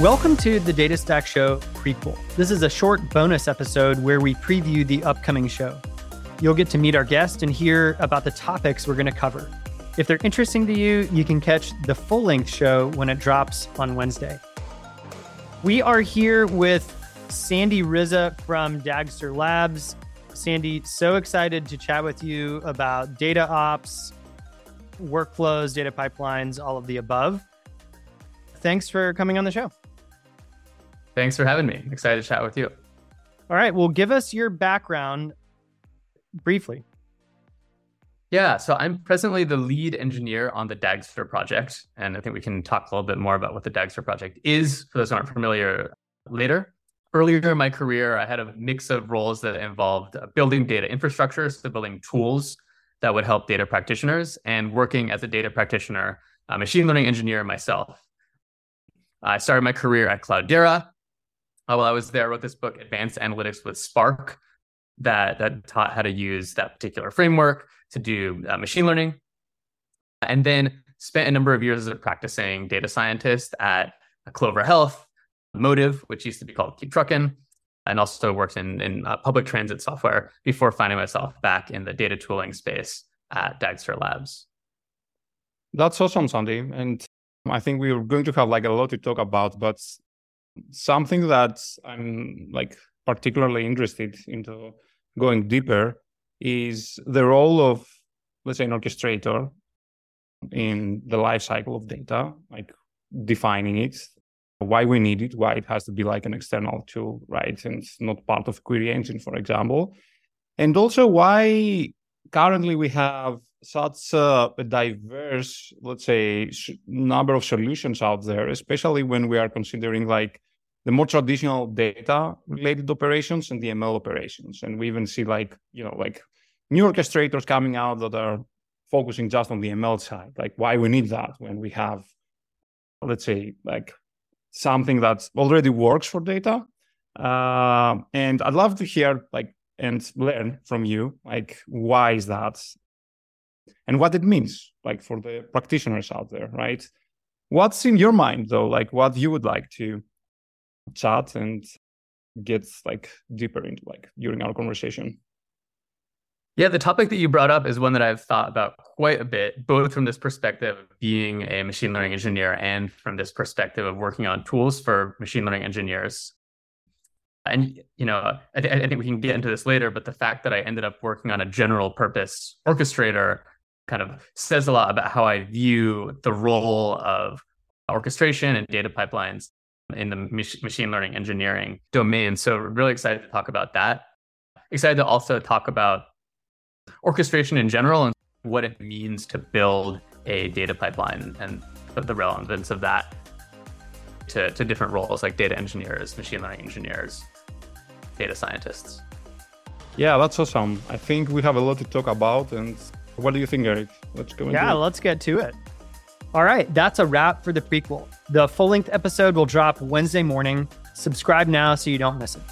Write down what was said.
Welcome to the Data Stack Show prequel. This is a short bonus episode where we preview the upcoming show. You'll get to meet our guest and hear about the topics we're going to cover. If they're interesting to you, you can catch the full length show when it drops on Wednesday. We are here with Sandy Ryza from Dagster Labs. Sandy, so excited to chat with you about data ops, workflows, data pipelines, all of the above. Thanks for coming on the show. Thanks for having me. Excited to chat with you. All right. Well, give us your background briefly. Yeah, so I'm presently the lead engineer on the Dagster project. And I think we can talk a little bit more about what the Dagster project is for those who aren't familiar later. Earlier in my career, I had a mix of roles that involved building data infrastructure, so building tools that would help data practitioners, and working as a data practitioner, a machine learning engineer myself. I started my career at Cloudera, uh, while I was there, I wrote this book, Advanced Analytics with Spark, that, that taught how to use that particular framework to do uh, machine learning. And then spent a number of years as a practicing data scientist at Clover Health, Motive, which used to be called Keep Truckin', and also worked in, in uh, public transit software before finding myself back in the data tooling space at Dagster Labs. That's awesome, Sandy. And I think we are going to have like a lot to talk about, but something that I'm like particularly interested into going deeper is the role of let's say an orchestrator in the life cycle of data, like defining it, why we need it, why it has to be like an external tool, right? And not part of query engine, for example. And also why currently we have such a diverse, let's say, number of solutions out there, especially when we are considering like the more traditional data related operations and the ML operations. And we even see like, you know, like new orchestrators coming out that are focusing just on the ML side. Like why we need that when we have, let's say, like something that already works for data. Uh, and I'd love to hear like and learn from you, like why is that? And what it means, like for the practitioners out there, right? What's in your mind though? Like what you would like to chat and gets like deeper into like during our conversation. Yeah, the topic that you brought up is one that I've thought about quite a bit, both from this perspective of being a machine learning engineer and from this perspective of working on tools for machine learning engineers. And you know, I, th- I think we can get into this later, but the fact that I ended up working on a general purpose orchestrator kind of says a lot about how I view the role of orchestration and data pipelines in the mach- machine learning engineering domain. So really excited to talk about that. Excited to also talk about orchestration in general and what it means to build a data pipeline and the relevance of that to, to different roles like data engineers, machine learning engineers, data scientists. Yeah, that's awesome. I think we have a lot to talk about. And what do you think, Eric? Let's go. Yeah, let's get to it. All right, that's a wrap for the prequel. The full length episode will drop Wednesday morning. Subscribe now so you don't miss it.